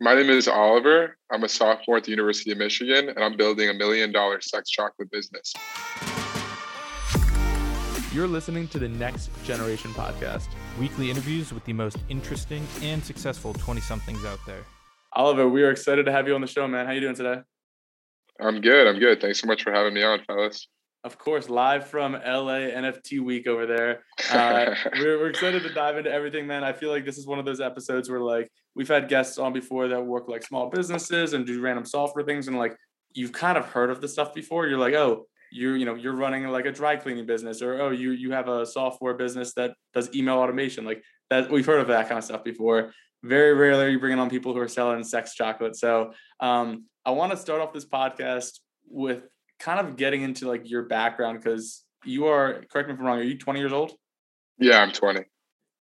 My name is Oliver. I'm a sophomore at the University of Michigan, and I'm building a million dollar sex chocolate business. You're listening to the Next Generation Podcast, weekly interviews with the most interesting and successful 20 somethings out there. Oliver, we are excited to have you on the show, man. How are you doing today? I'm good. I'm good. Thanks so much for having me on, fellas. Of course, live from LA NFT week over there. Uh, we're, we're excited to dive into everything, man. I feel like this is one of those episodes where like we've had guests on before that work like small businesses and do random software things, and like you've kind of heard of the stuff before. You're like, oh, you're you know you're running like a dry cleaning business, or oh, you you have a software business that does email automation. Like that, we've heard of that kind of stuff before. Very rarely are you bringing on people who are selling sex chocolate. So um, I want to start off this podcast with kind of getting into like your background because you are correct me if I'm wrong. Are you 20 years old? Yeah, I'm 20.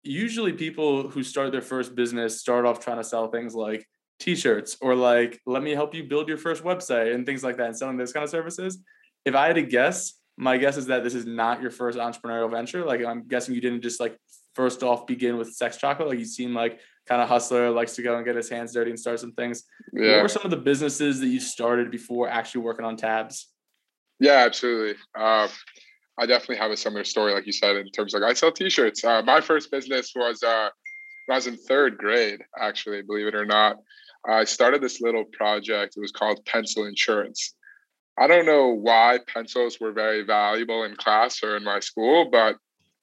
Usually, people who start their first business start off trying to sell things like t-shirts or like let me help you build your first website and things like that and selling those kind of services. If I had to guess, my guess is that this is not your first entrepreneurial venture. Like I'm guessing you didn't just like first off begin with sex chocolate. Like you seem like kind of hustler, likes to go and get his hands dirty and start some things. Yeah. What were some of the businesses that you started before actually working on tabs? Yeah, absolutely. Um, I definitely have a similar story, like you said, in terms of like I sell T-shirts. Uh, my first business was uh, when I was in third grade, actually, believe it or not. I started this little project. It was called Pencil Insurance. I don't know why pencils were very valuable in class or in my school, but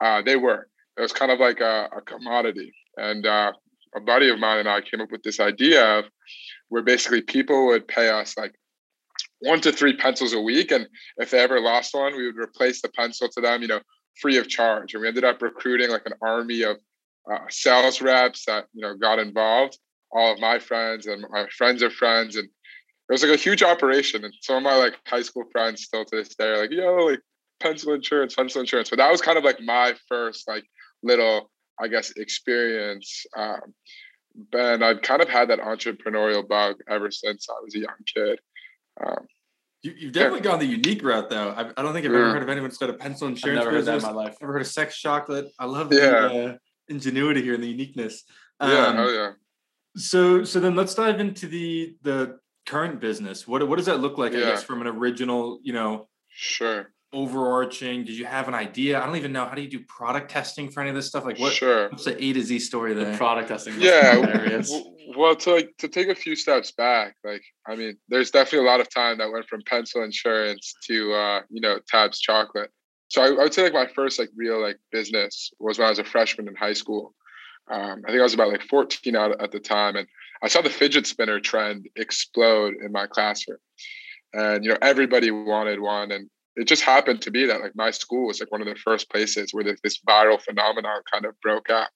uh, they were. It was kind of like a, a commodity. And uh, a buddy of mine and I came up with this idea of where basically people would pay us like one to three pencils a week. And if they ever lost one, we would replace the pencil to them, you know, free of charge. And we ended up recruiting like an army of uh, sales reps that, you know, got involved, all of my friends and my friends of friends. And it was like a huge operation. And some of my like high school friends still to this day are like, yo, like pencil insurance, pencil insurance. But that was kind of like my first like little I guess, experience. Um, and I've kind of had that entrepreneurial bug ever since I was a young kid. Um, you, have definitely gone the unique route, though. I, I don't think I've ever heard of anyone who's got a pencil insurance I've never business. Heard that in my life. Ever heard of sex chocolate? I love the yeah. uh, ingenuity here and the uniqueness. Um, yeah, oh yeah. So, so then let's dive into the the current business. What what does that look like? Yeah. I guess from an original, you know, sure overarching? Did you have an idea? I don't even know. How do you do product testing for any of this stuff? Like what? Sure. What's the A to Z story there? The product testing. Yeah. well, to like to take a few steps back, like I mean, there's definitely a lot of time that went from pencil insurance to uh, you know Tabs chocolate. So I, I would say like my first like real like business was when I was a freshman in high school. Um, I think I was about like 14 out at the time, and I saw the fidget spinner trend explode in my classroom and you know everybody wanted one and it just happened to be that like my school was like one of the first places where this viral phenomenon kind of broke out.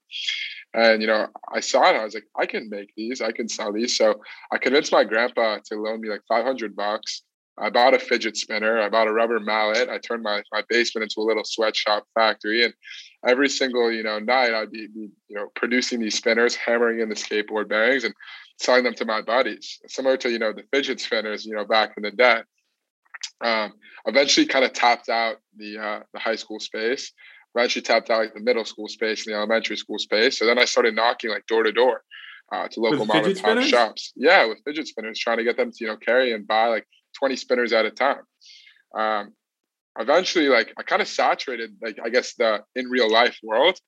And you know, I saw it. I was like, I can make these. I can sell these. So I convinced my grandpa to loan me like 500 bucks. I bought a fidget spinner. I bought a rubber mallet. I turned my, my basement into a little sweatshop factory. And every single you know night, I'd be, be you know producing these spinners, hammering in the skateboard bearings, and selling them to my buddies. Similar to you know the fidget spinners, you know back in the day. Um, eventually, kind of tapped out the uh, the high school space. Eventually, tapped out like the middle school space and the elementary school space. So then I started knocking like door to door uh, to local mom and pop shops. Yeah, with fidget spinners, trying to get them to you know carry and buy like twenty spinners at a time. Um, eventually, like I kind of saturated like I guess the in real life world.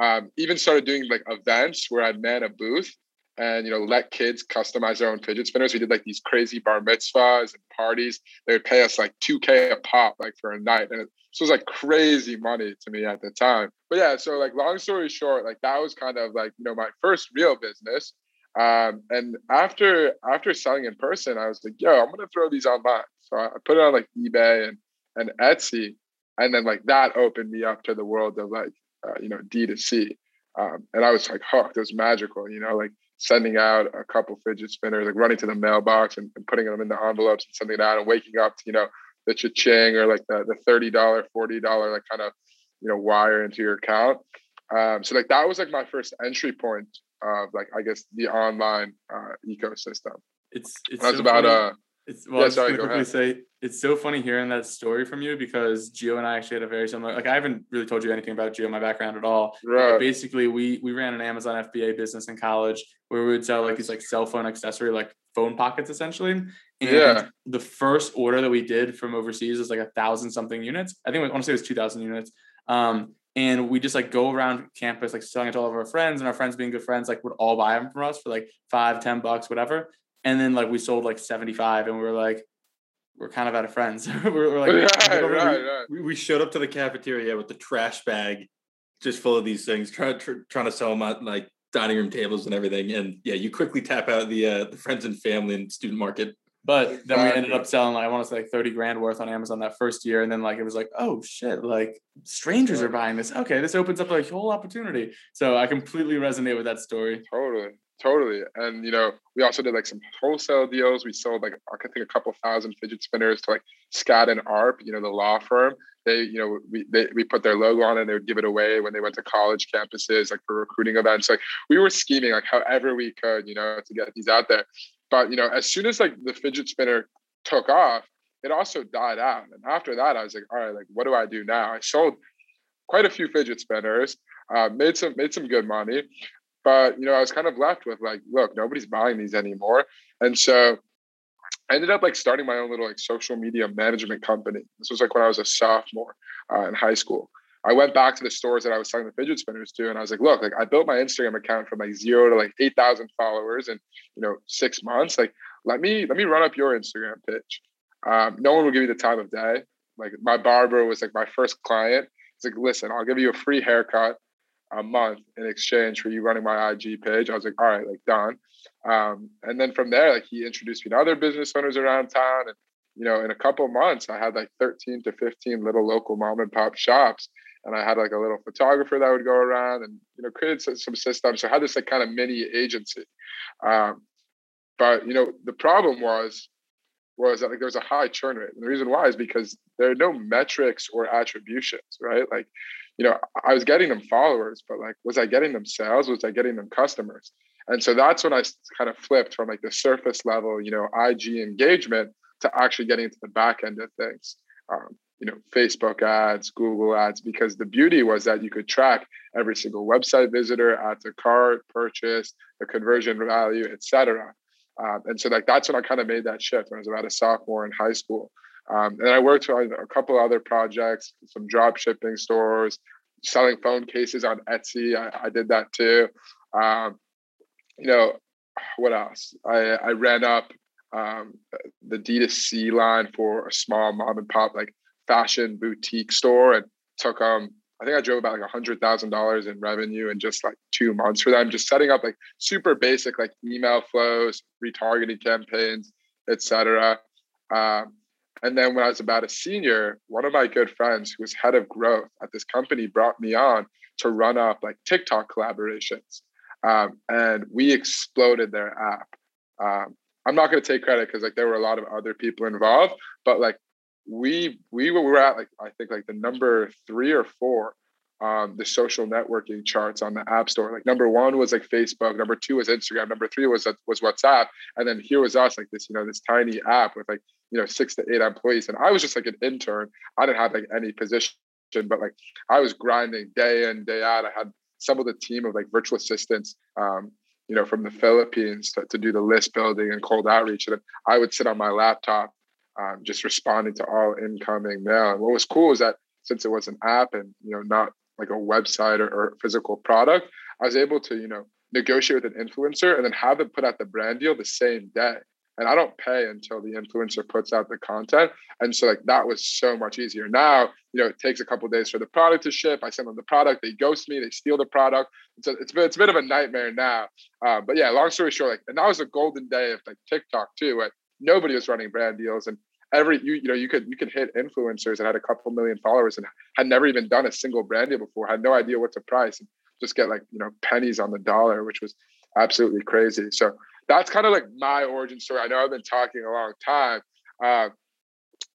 Um, even started doing like events where I'd man a booth and you know let kids customize their own fidget spinners. We did like these crazy bar mitzvahs and parties. They would pay us like two k a pop like for a night, and it, this was like crazy money to me at the time. But yeah, so like long story short, like that was kind of like you know my first real business. Um, and after after selling in person, I was like, yo, I'm gonna throw these online. So I put it on like eBay and and Etsy, and then like that opened me up to the world of like uh, you know D2C. Um, and I was like hooked. It was magical, you know, like sending out a couple fidget spinners, like running to the mailbox and, and putting them in the envelopes and sending it out and waking up to, you know, the cha-ching or like the, the $30, $40, like kind of, you know, wire into your account. Um, so like that was like my first entry point of like, I guess the online uh, ecosystem. It's, it's that's so about, funny. uh, It's well, yeah, sorry, quickly say it's so funny hearing that story from you because Gio and I actually had a very similar. Like I haven't really told you anything about Gio, my background at all. Right. Basically, we we ran an Amazon FBA business in college where we would sell like these like cell phone accessory, like phone pockets essentially. And yeah. the first order that we did from overseas was like a thousand something units. I think I want to say it was two thousand units. Um, and we just like go around campus like selling it to all of our friends and our friends being good friends like would all buy them from us for like five ten bucks whatever and then like we sold like 75 and we were like, we're kind of out of friends. we're, we're, like, right, right, right. We, we, showed up to the cafeteria with the trash bag just full of these things, trying tr- trying to sell them at like dining room tables and everything. And yeah, you quickly tap out the uh, the friends and family and student market. But then we ended up selling like I want to say like 30 grand worth on Amazon that first year. And then like it was like, oh shit, like strangers are buying this. Okay, this opens up like a whole opportunity. So I completely resonate with that story. Totally. Totally. And you know, we also did like some wholesale deals. We sold like I think a couple thousand fidget spinners to like Skadden Arps, you know, the law firm. They, you know, we they, we put their logo on it and they would give it away when they went to college campuses, like for recruiting events. Like we were scheming like however we could, you know, to get these out there. But you know, as soon as like the fidget spinner took off, it also died out. And after that, I was like, all right, like what do I do now? I sold quite a few fidget spinners, uh, made some made some good money. But you know, I was kind of left with like, look, nobody's buying these anymore, and so I ended up like starting my own little like social media management company. This was like when I was a sophomore uh, in high school. I went back to the stores that I was selling the fidget spinners to, and I was like, look, like I built my Instagram account from like zero to like eight thousand followers in you know six months. Like, let me let me run up your Instagram pitch. Um, no one will give you the time of day. Like my barber was like my first client. He's like, listen, I'll give you a free haircut a month in exchange for you running my IG page. I was like, all right, like done. Um, and then from there, like he introduced me to other business owners around town. And, you know, in a couple months, I had like 13 to 15 little local mom and pop shops. And I had like a little photographer that would go around and, you know, created some, some systems. So I had this like kind of mini agency. Um, but, you know, the problem was, was that like there was a high churn rate. And the reason why is because there are no metrics or attributions, right? Like you know, I was getting them followers, but like, was I getting them sales? Was I getting them customers? And so that's when I kind of flipped from like the surface level, you know, IG engagement to actually getting into the back end of things. Um, you know, Facebook ads, Google ads, because the beauty was that you could track every single website visitor, add to cart, purchase, the conversion value, etc. Um, and so like that's when I kind of made that shift when I was about a sophomore in high school. Um, and I worked on a couple other projects, some drop shipping stores, selling phone cases on Etsy. I, I did that too. Um, you know, what else? I, I ran up um, the D2C line for a small mom and pop like fashion boutique store and took um I think I drove about like a hundred thousand dollars in revenue in just like two months for them, just setting up like super basic like email flows, retargeting campaigns, etc. Um, and then when I was about a senior, one of my good friends who was head of growth at this company brought me on to run up like TikTok collaborations. Um, and we exploded their app. Um, I'm not going to take credit because like there were a lot of other people involved, but like we we were at like I think like the number three or four um, the social networking charts on the App Store. Like number one was like Facebook, number two was Instagram, number three was was WhatsApp, and then here was us like this you know this tiny app with like you know six to eight employees, and I was just like an intern. I didn't have like any position, but like I was grinding day in day out. I had some of the team of like virtual assistants. Um, you know, from the Philippines to, to do the list building and cold outreach. And I would sit on my laptop, um, just responding to all incoming mail. And what was cool is that since it was an app and you know not like a website or, or physical product, I was able to, you know, negotiate with an influencer and then have them put out the brand deal the same day. And I don't pay until the influencer puts out the content. And so like that was so much easier. Now, you know, it takes a couple days for the product to ship. I send them the product, they ghost me, they steal the product. It's a, it's, it's a bit of a nightmare now. Uh, but yeah, long story short, like, and that was a golden day of like TikTok too, where nobody was running brand deals. And every you you know you could you could hit influencers that had a couple million followers and had never even done a single brand deal before, had no idea what to price, and just get like you know pennies on the dollar, which was absolutely crazy. So that's kind of like my origin story. I know I've been talking a long time, uh,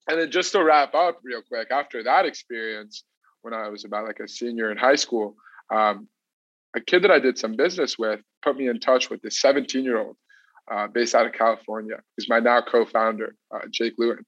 and then just to wrap up real quick, after that experience, when I was about like a senior in high school, um, a kid that I did some business with put me in touch with this 17 year old uh, based out of California. He's my now co-founder, uh, Jake Lewin.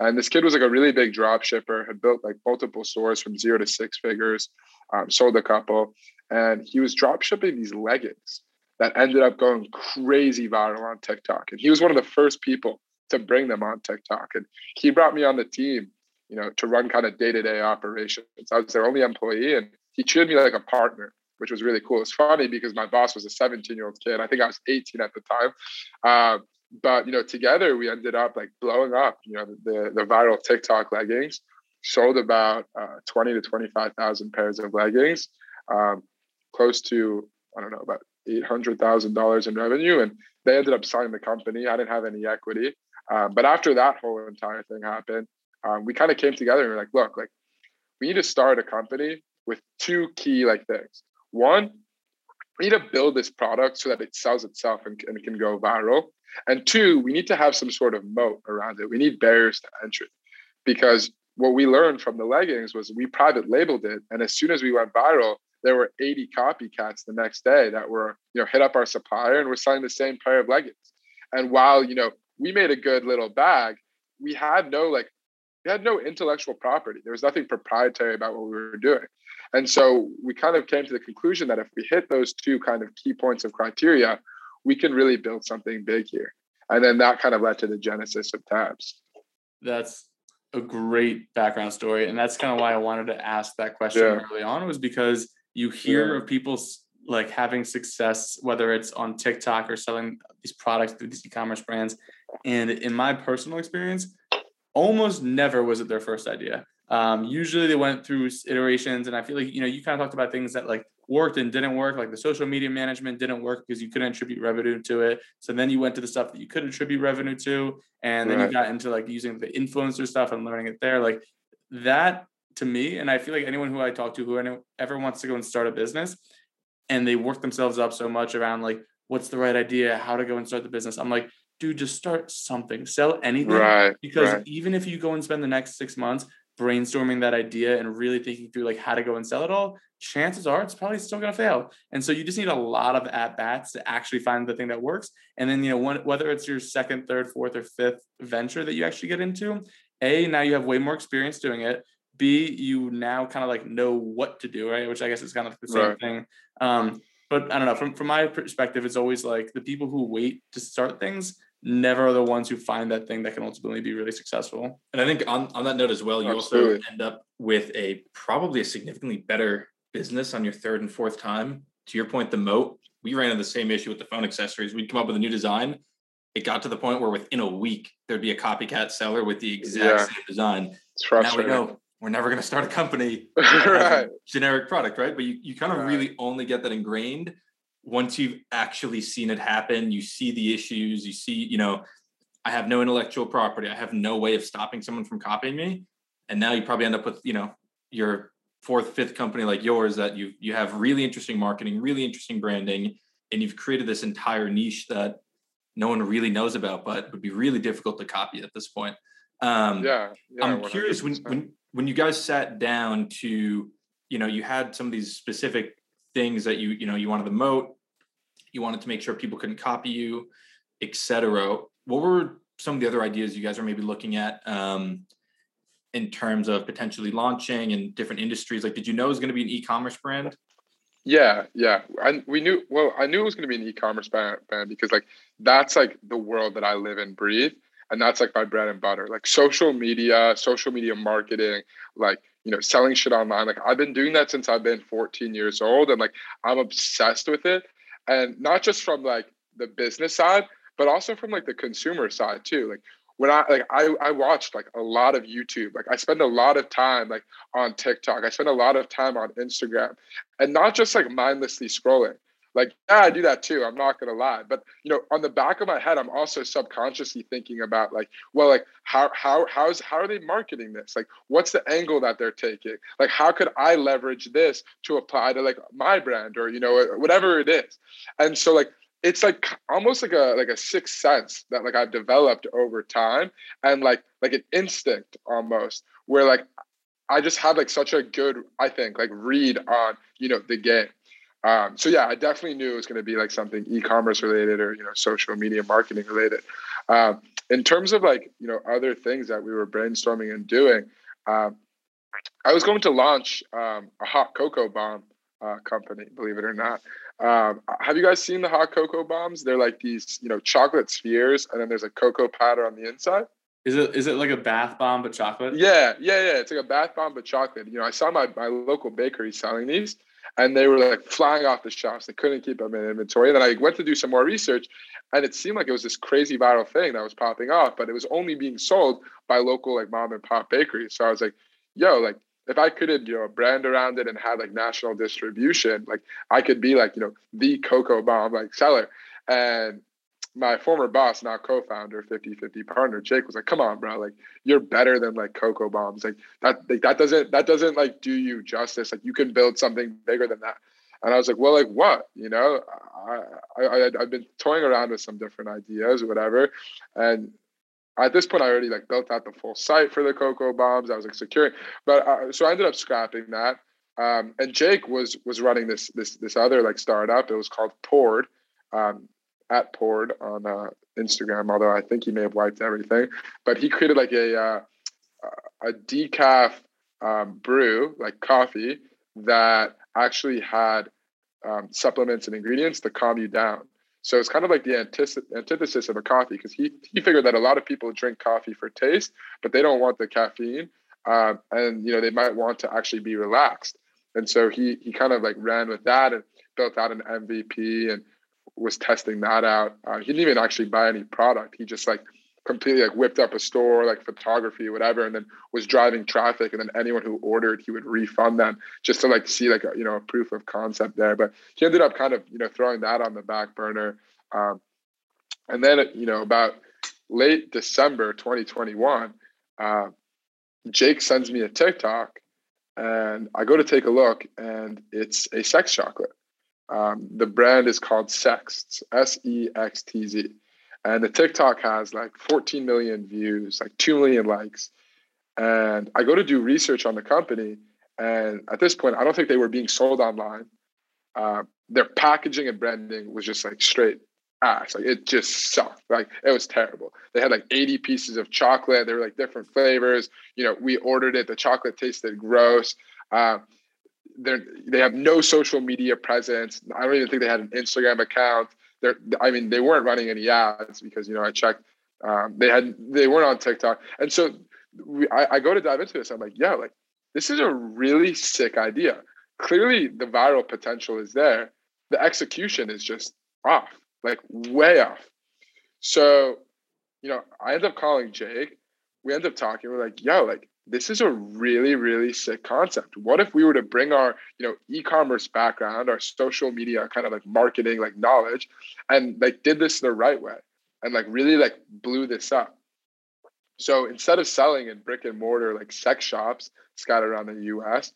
And this kid was like a really big drop shipper, had built like multiple stores from zero to six figures, um, sold a couple, and he was drop shipping these leggings that ended up going crazy viral on TikTok. And he was one of the first people to bring them on TikTok. And he brought me on the team, you know, to run kind of day to day operations. I was their only employee, and he treated me like a partner which was really cool. It's funny because my boss was a 17 year old kid. I think I was 18 at the time. Uh, but you know, together we ended up like blowing up. You know, the the viral TikTok leggings sold about uh, 20 to 25,000 pairs of leggings, um, close to I don't know about eight hundred thousand dollars in revenue, and they ended up selling the company. I didn't have any equity, um, but after that whole entire thing happened, um, we kind of came together and we are like, look, like we need to start a company with two key like things. One, we need to build this product so that it sells itself and, and can go viral. And two, we need to have some sort of moat around it. We need barriers to entry because what we learned from the leggings was we private labeled it. And as soon as we went viral, there were 80 copycats the next day that were, you know, hit up our supplier and were selling the same pair of leggings. And while, you know, we made a good little bag, we had no like, we had no intellectual property. There was nothing proprietary about what we were doing. And so we kind of came to the conclusion that if we hit those two kind of key points of criteria, we can really build something big here. And then that kind of led to the genesis of tabs. That's a great background story. And that's kind of why I wanted to ask that question yeah. early on was because you hear yeah. of people like having success, whether it's on TikTok or selling these products through these e-commerce brands. And in my personal experience, almost never was it their first idea. Um, usually they went through iterations, and I feel like you know you kind of talked about things that like worked and didn't work, like the social media management didn't work because you couldn't attribute revenue to it. So then you went to the stuff that you could attribute revenue to, and then right. you got into like using the influencer stuff and learning it there. Like that to me, and I feel like anyone who I talk to who ever wants to go and start a business, and they work themselves up so much around like what's the right idea, how to go and start the business. I'm like, dude, just start something, sell anything. Right. Because right. even if you go and spend the next six months brainstorming that idea and really thinking through like how to go and sell it all, chances are it's probably still going to fail. And so you just need a lot of at bats to actually find the thing that works. And then, you know, one, whether it's your second, third, fourth, or fifth venture that you actually get into, A, now you have way more experience doing it. B, you now kind of like know what to do, right? Which I guess is kind of the same right. thing. Um, but I don't know. From from my perspective, it's always like the people who wait to start things never are the ones who find that thing that can ultimately be really successful. And I think on, on that note as well, you Absolutely. also end up with a probably a significantly better business on your third and fourth time. To your point, the moat, we ran into the same issue with the phone accessories. We'd come up with a new design. It got to the point where within a week, there'd be a copycat seller with the exact yeah. same design. It's frustrating. Now we know we're never going to start a company right. generic product, right? But you, you kind of right. really only get that ingrained once you've actually seen it happen, you see the issues, you see, you know, I have no intellectual property. I have no way of stopping someone from copying me. And now you probably end up with, you know, your fourth, fifth company like yours that you you have really interesting marketing, really interesting branding, and you've created this entire niche that no one really knows about, but would be really difficult to copy at this point. Um, yeah, yeah, I'm 100%. curious when when when you guys sat down to, you know, you had some of these specific things that you you know you wanted to moat you wanted to make sure people couldn't copy you etc what were some of the other ideas you guys are maybe looking at um, in terms of potentially launching in different industries? Like did you know it was going to be an e-commerce brand? Yeah yeah. And we knew well i knew it was going to be an e-commerce brand because like that's like the world that i live and breathe and that's like my bread and butter. Like social media social media marketing like you know, selling shit online. Like I've been doing that since I've been 14 years old and like I'm obsessed with it. And not just from like the business side, but also from like the consumer side too. Like when I like I I watched like a lot of YouTube. Like I spend a lot of time like on TikTok. I spend a lot of time on Instagram. And not just like mindlessly scrolling. Like, yeah, I do that too. I'm not gonna lie. But you know, on the back of my head, I'm also subconsciously thinking about like, well, like how how how's how are they marketing this? Like, what's the angle that they're taking? Like, how could I leverage this to apply to like my brand or you know whatever it is? And so like it's like almost like a like a sixth sense that like I've developed over time and like like an instinct almost where like I just have like such a good I think like read on you know the game Um, so yeah, I definitely knew it was going to be like something e-commerce related or you know social media marketing related. Um, in terms of like you know other things that we were brainstorming and doing, um, I was going to launch um, a hot cocoa bomb uh, company. Believe it or not, um, have you guys seen the hot cocoa bombs? They're like these you know chocolate spheres, and then there's a cocoa powder on the inside. Is it is it like a bath bomb but chocolate? Yeah, yeah, yeah. It's like a bath bomb but chocolate. You know, I saw my my local bakery selling these and they were like flying off the shelves. They couldn't keep them in inventory. And then I went to do some more research, and it seemed like it was this crazy viral thing that was popping off, but it was only being sold by local like mom and pop bakeries. So I was like, yo, like if I could you know brand around it and had like national distribution, like I could be like you know the cocoa bomb like seller. And my former boss, now co-founder, 50-50 partner, Jake was like, come on, bro, like you're better than like cocoa bombs. Like that, like, that doesn't, that doesn't like do you justice. Like you can build something bigger than that. And I was like, well, like what? You know, I, I, I've been toying around with some different ideas or whatever. And at this point, I already like built out the full site for the cocoa bombs. I was like securing, but uh, so I ended up scrapping that. Um, and Jake was was running this this this other like startup. It was called Poured. Um, at Poured on uh, Instagram, although I think he may have wiped everything. But he created like a uh, a decaf um, brew, like coffee, that actually had um, supplements and ingredients to calm you down. So it's kind of like the antithesis of a coffee because he he figured that a lot of people drink coffee for taste, but they don't want the caffeine, um, and you know they might want to actually be relaxed. And so he he kind of like ran with that and built out an MVP and was testing that out. Uh, he didn't even actually buy any product. He just like completely like whipped up a store, like photography, whatever, and then was driving traffic. And then anyone who ordered, he would refund them just to like see like a, you know a proof of concept there. But he ended up kind of you know throwing that on the back burner. Um, and then you know about late December 2021, uh, Jake sends me a TikTok, and I go to take a look, and it's a sex chocolate. Um, the brand is called Sextz, S E X T Z. And the TikTok has like 14 million views, like 2 million likes. And I go to do research on the company. And at this point, I don't think they were being sold online. Uh, their packaging and branding was just like straight ass. Like it just sucked. Like it was terrible. They had like 80 pieces of chocolate. They were like different flavors. You know, we ordered it. The chocolate tasted gross. Uh, they they have no social media presence. I don't even think they had an Instagram account. They're, I mean, they weren't running any ads because you know I checked. Um, they had they weren't on TikTok, and so we, I, I go to dive into this. I'm like, yeah, like this is a really sick idea. Clearly, the viral potential is there. The execution is just off, like way off. So, you know, I end up calling Jake. We end up talking. We're like, yo, like this is a really really sick concept. What if we were to bring our you know e-commerce background our social media kind of like marketing like knowledge and like did this the right way and like really like blew this up? So instead of selling in brick and mortar like sex shops scattered around the us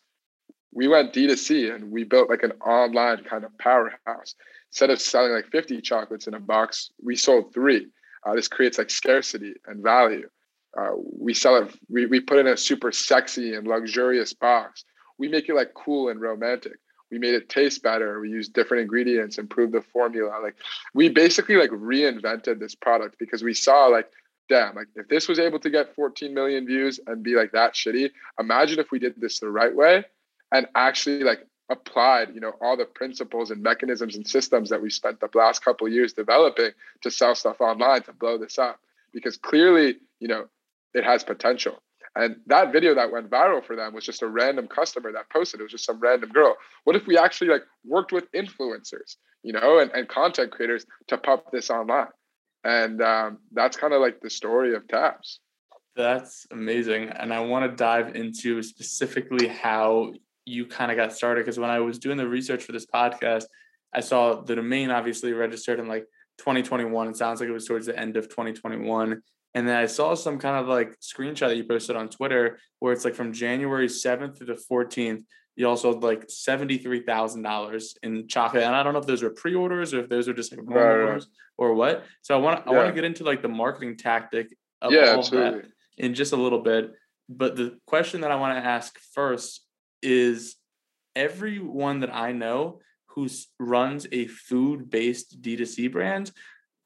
we went d2c and we built like an online kind of powerhouse. Instead of selling like 50 chocolates in a box we sold three. Uh, this creates like scarcity and value uh, we sell it. We, we put in a super sexy and luxurious box. We make it like cool and romantic. We made it taste better. We use different ingredients, improved the formula. Like we basically like reinvented this product because we saw like, damn, like if this was able to get 14 million views and be like that shitty, imagine if we did this the right way and actually like applied, you know, all the principles and mechanisms and systems that we spent the last couple years developing to sell stuff online to blow this up. Because clearly, you know, it has potential. And that video that went viral for them was just a random customer that posted. It was just some random girl. What if we actually like worked with influencers, you know, and, and content creators to pump this online? And um, that's kind of like the story of Tabs. That's amazing. And I want to dive into specifically how you kind of got started. Because when I was doing the research for this podcast, I saw the domain obviously registered in like 2021. It sounds like it was towards the end of 2021. And then I saw some kind of like screenshot that you posted on Twitter where it's like from January 7th to the 14th, you also had like $73,000 in chocolate. And I don't know if those were pre-orders or if those are just like normal right, orders or what. So I want to, yeah. I want to get into like the marketing tactic of yeah, all absolutely. that in just a little bit. But the question that I want to ask first is everyone that I know who runs a food based D2C brand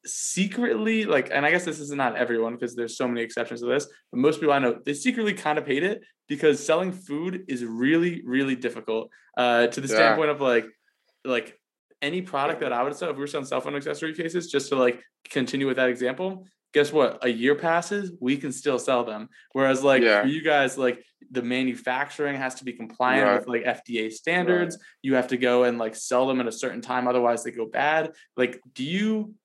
secretly like and i guess this is not everyone because there's so many exceptions to this but most people i know they secretly kind of hate it because selling food is really really difficult uh to the yeah. standpoint of like like any product that i would sell if we were selling cell phone accessory cases just to like continue with that example guess what? A year passes, we can still sell them. Whereas, like yeah. for you guys, like the manufacturing has to be compliant right. with like FDA standards. Right. You have to go and like sell them at a certain time, otherwise they go bad. Like, do you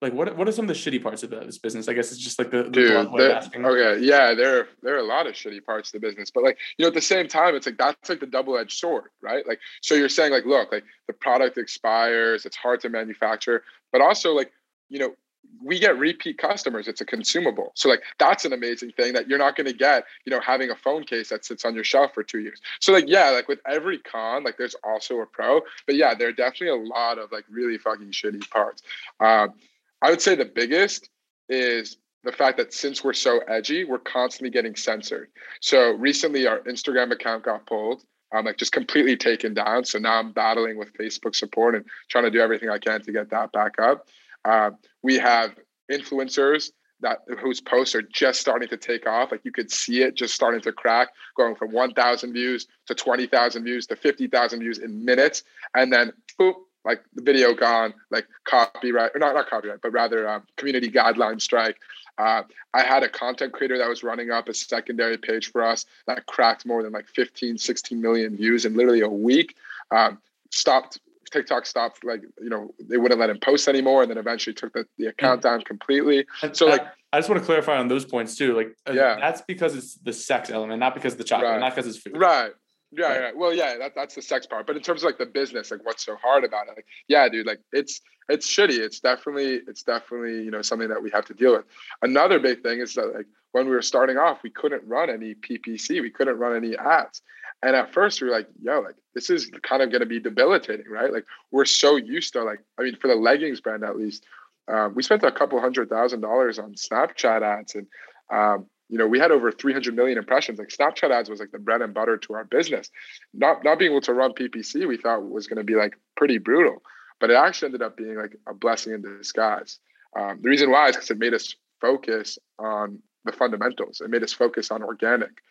like what what are some of the shitty parts of this business? I guess it's just like the, the Dude, okay, yeah, there there are a lot of shitty parts of the business, but like you know, at the same time, it's like that's like the double edged sword, right? Like, so you're saying like, look, like the product expires, it's hard to manufacture, but also like you know we get repeat customers it's a consumable so like that's an amazing thing that you're not going to get you know having a phone case that sits on your shelf for two years so like yeah like with every con like there's also a pro but yeah there are definitely a lot of like really fucking shitty parts um, i would say the biggest is the fact that since we're so edgy we're constantly getting censored so recently our instagram account got pulled I'm like just completely taken down. So now I'm battling with Facebook support and trying to do everything I can to get that back up. Uh, we have influencers that whose posts are just starting to take off. Like you could see it just starting to crack, going from 1,000 views to 20,000 views to 50,000 views in minutes, and then boop, like the video gone, like copyright or not not copyright, but rather um, community guideline strike. Uh, I had a content creator that was running up a secondary page for us that cracked more than like 15, 16 million views in literally a week. Um, stopped TikTok stopped like you know they wouldn't let him post anymore, and then eventually took the, the account down completely. So like I just want to clarify on those points too. Like uh, yeah, that's because it's the sex element, not because the chocolate, right. not because it's food. Right. Yeah, right. Well, yeah, that, that's the sex part. But in terms of like the business, like what's so hard about it? Like, yeah, dude, like it's it's shitty. It's definitely it's definitely you know something that we have to deal with. Another big thing is that like when we were starting off, we couldn't run any PPC, we couldn't run any ads, and at first we were like, yo, like this is kind of going to be debilitating, right? Like we're so used to like, I mean, for the leggings brand at least, um, we spent a couple hundred thousand dollars on Snapchat ads, and um, you know, we had over 300 million impressions. Like Snapchat ads was like the bread and butter to our business. Not not being able to run PPC, we thought was going to be like pretty brutal, but it actually ended up being like a blessing in disguise. Um, the reason why is because it made us focus on the fundamentals. It made us focus on organic,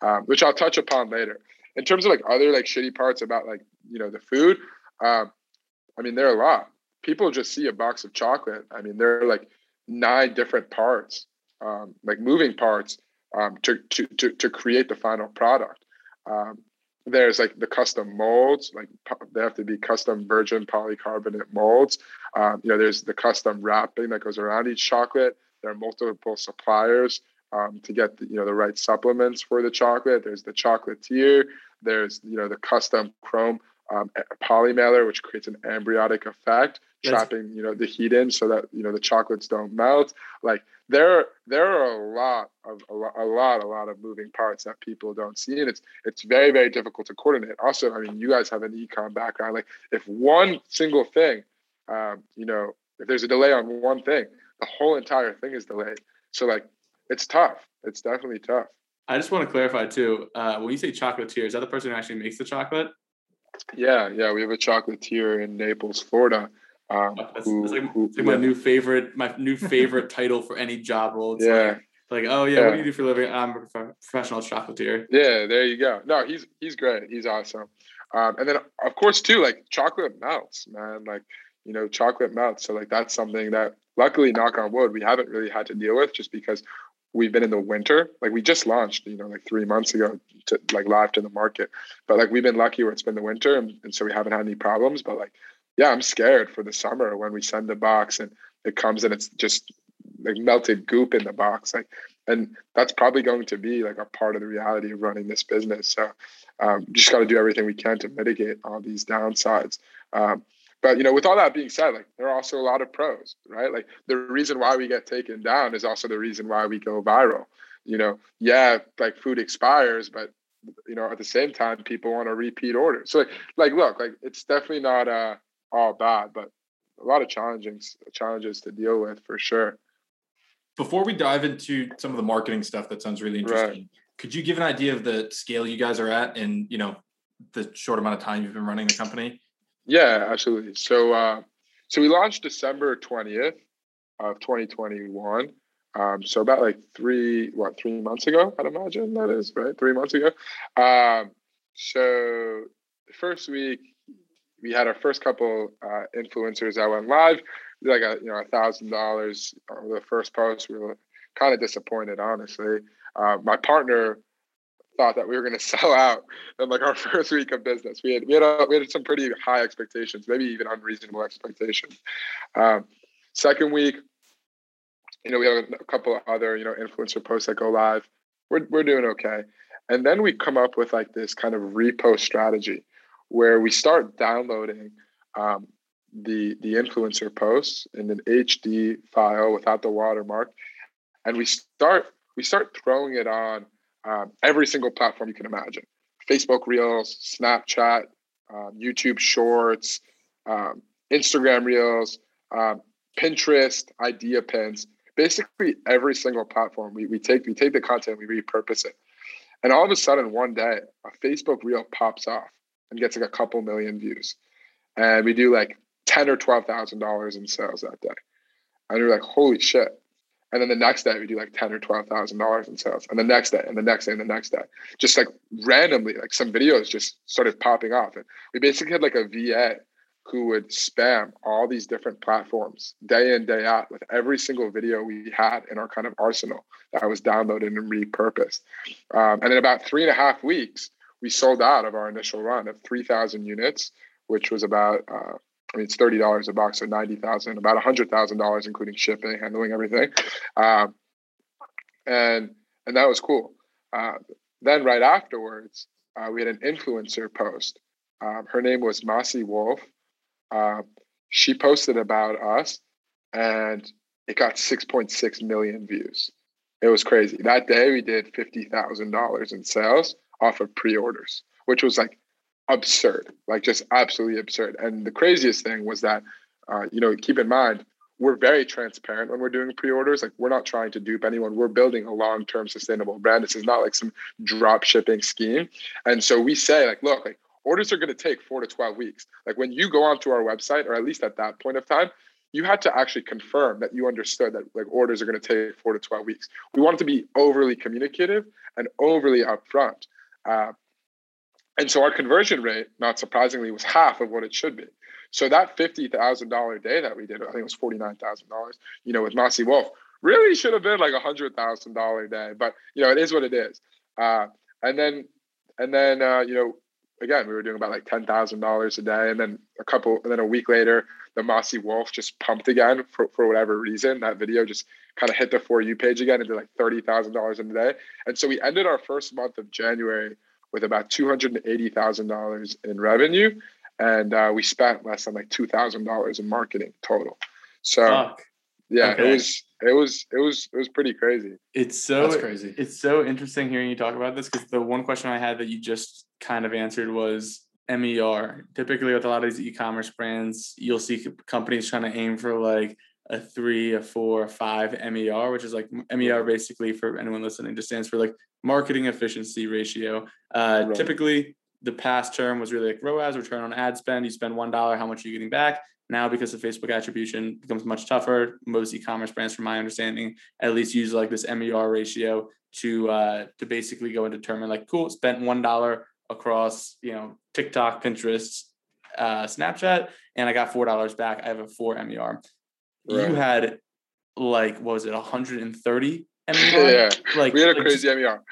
um, which I'll touch upon later in terms of like other like shitty parts about like you know the food um, i mean there are a lot people just see a box of chocolate i mean there are like nine different parts um, like moving parts um, to, to, to, to create the final product um, there's like the custom molds like they have to be custom virgin polycarbonate molds um, you know there's the custom wrapping that goes around each chocolate there are multiple suppliers um, to get the, you know the right supplements for the chocolate. There's the chocolatier. There's you know the custom chrome um, poly mailer, which creates an ambrotic effect, trapping you know the heat in so that you know the chocolates don't melt. Like there, there are a lot of a lot, a lot, a lot of moving parts that people don't see, and it's it's very, very difficult to coordinate. Also, I mean, you guys have an econ background. Like if one single thing, um, you know, if there's a delay on one thing, the whole entire thing is delayed. So like, it's tough. It's definitely tough. I just want to clarify too. Uh, when you say chocolatier, is that the person who actually makes the chocolate? Yeah, yeah, we have a chocolatier in Naples, Florida. Um, that's, who, that's like, who, like yeah. my new favorite, my new favorite title for any job role. It's yeah. Like, like, oh yeah, yeah, what do you do for a living? I'm a professional chocolatier. Yeah, there you go. No, he's he's great. He's awesome. Um, and then of course too, like chocolate melts, man. Like you know, chocolate melts. So like that's something that luckily, knock on wood, we haven't really had to deal with just because we've been in the winter. Like we just launched, you know, like three months ago to like live to the market. But like we've been lucky where it's been the winter and, and so we haven't had any problems. But like, yeah, I'm scared for the summer when we send the box and it comes and it's just like melted goop in the box. Like and that's probably going to be like a part of the reality of running this business. So um, just got to do everything we can to mitigate all these downsides. Um, but you know, with all that being said, like there are also a lot of pros, right? Like the reason why we get taken down is also the reason why we go viral. You know, yeah, like food expires, but you know, at the same time, people want a repeat order. So like, like look, like it's definitely not uh, all bad, but a lot of challenging challenges to deal with for sure. Before we dive into some of the marketing stuff, that sounds really interesting. Right. Could you give an idea of the scale you guys are at, and you know, the short amount of time you've been running the company? Yeah, absolutely. So, uh, so we launched December twentieth of 2021. Um, so about like three, what, three months ago, I'd imagine that is right, three months ago. Um, so the first week we had our first couple uh, influencers that went live, like a you know a thousand dollars on the first post. We were kind of disappointed, honestly. Uh, my partner thought that we were going to sell out in like our first week of business. We had we had a, we had some pretty high expectations, maybe even unreasonable expectations. Um, second week, you know, we have a couple of other you know influencer posts that go live. We're we're doing okay, and then we come up with like this kind of repost strategy where we start downloading um, the the influencer posts in an HD file without the watermark, and we start we start throwing it on um, every single platform you can imagine: Facebook Reels, Snapchat, um, YouTube Shorts, um, Instagram Reels, um, Pinterest, Idea Pins. Basically, every single platform we, we take we take the content, we repurpose it, and all of a sudden, one day, a Facebook Reel pops off and gets like a couple million views, and we do like ten or twelve thousand dollars in sales that day, and you're like, holy shit! And then the next day we do like ten or twelve thousand dollars in sales, and the next day, and the next day, and the next day, just like randomly, like some videos just started popping off, and we basically had like a VA who would spam all these different platforms day in day out with every single video we had in our kind of arsenal that was downloaded and repurposed. Um, and in about three and a half weeks, we sold out of our initial run of 3,000 units, which was about uh, I mean, it's thirty dollars a box, so ninety thousand, about a hundred thousand dollars, including shipping, handling, everything, um, and and that was cool. Uh, then right afterwards, uh, we had an influencer post. Um, her name was Masi Wolf. Uh, she posted about us, and it got six point six million views. It was crazy. That day, we did fifty thousand dollars in sales off of pre-orders, which was like absurd, like just absolutely absurd. And the craziest thing was that, uh, you know, keep in mind, we're very transparent when we're doing pre-orders. Like we're not trying to dupe anyone. We're building a long-term sustainable brand. This is not like some drop shipping scheme. And so we say like, look, like orders are going to take four to 12 weeks. Like when you go onto our website, or at least at that point of time, you had to actually confirm that you understood that like orders are going to take four to 12 weeks. We wanted to be overly communicative and overly upfront. Uh, and so our conversion rate, not surprisingly, was half of what it should be. So that fifty thousand dollar day that we did, I think it was forty nine thousand dollars. You know, with Masi Wolf, really should have been like a hundred thousand dollar day. But you know, it is what it is. Uh, and then, and then, uh, you know, again, we were doing about like ten thousand dollars a day, and then a couple, and then a week later, the Mossy Wolf just pumped again for, for whatever reason. That video just kind of hit the for you page again and did like thirty thousand dollars in a day. And so we ended our first month of January with about $280,000 in revenue. And uh, we spent less than like $2,000 in marketing total. So, Fuck. yeah, okay. it was, it was, it was, it was pretty crazy. It's so That's crazy. It's so interesting hearing you talk about this because the one question I had that you just kind of answered was MER. Typically, with a lot of these e-commerce brands, you'll see companies trying to aim for like a three, a four, a five MER, which is like MER basically for anyone listening, just stands for like marketing efficiency ratio. Uh, right. Typically, the past term was really like ROAS, return on ad spend. You spend one dollar, how much are you getting back? Now, because of Facebook attribution, becomes much tougher. Most e-commerce brands, from my understanding, at least use like this MER ratio to uh, to basically go and determine like, cool, spent one dollar across you know TikTok, Pinterest, uh, Snapchat, and I got four dollars back. I have a four MER. Right. You had like what was it, 130 MER? yeah, like we had a like, crazy MER.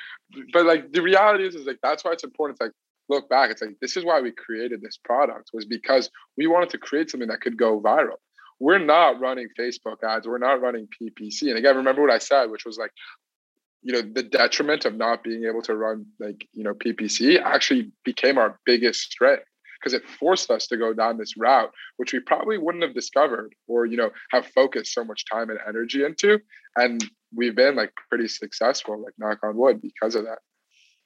But like the reality is, is like that's why it's important to like look back. It's like this is why we created this product was because we wanted to create something that could go viral. We're not running Facebook ads. We're not running PPC. And again, remember what I said, which was like, you know, the detriment of not being able to run like you know PPC actually became our biggest strength because it forced us to go down this route, which we probably wouldn't have discovered or, you know, have focused so much time and energy into. And we've been like pretty successful, like knock on wood, because of that.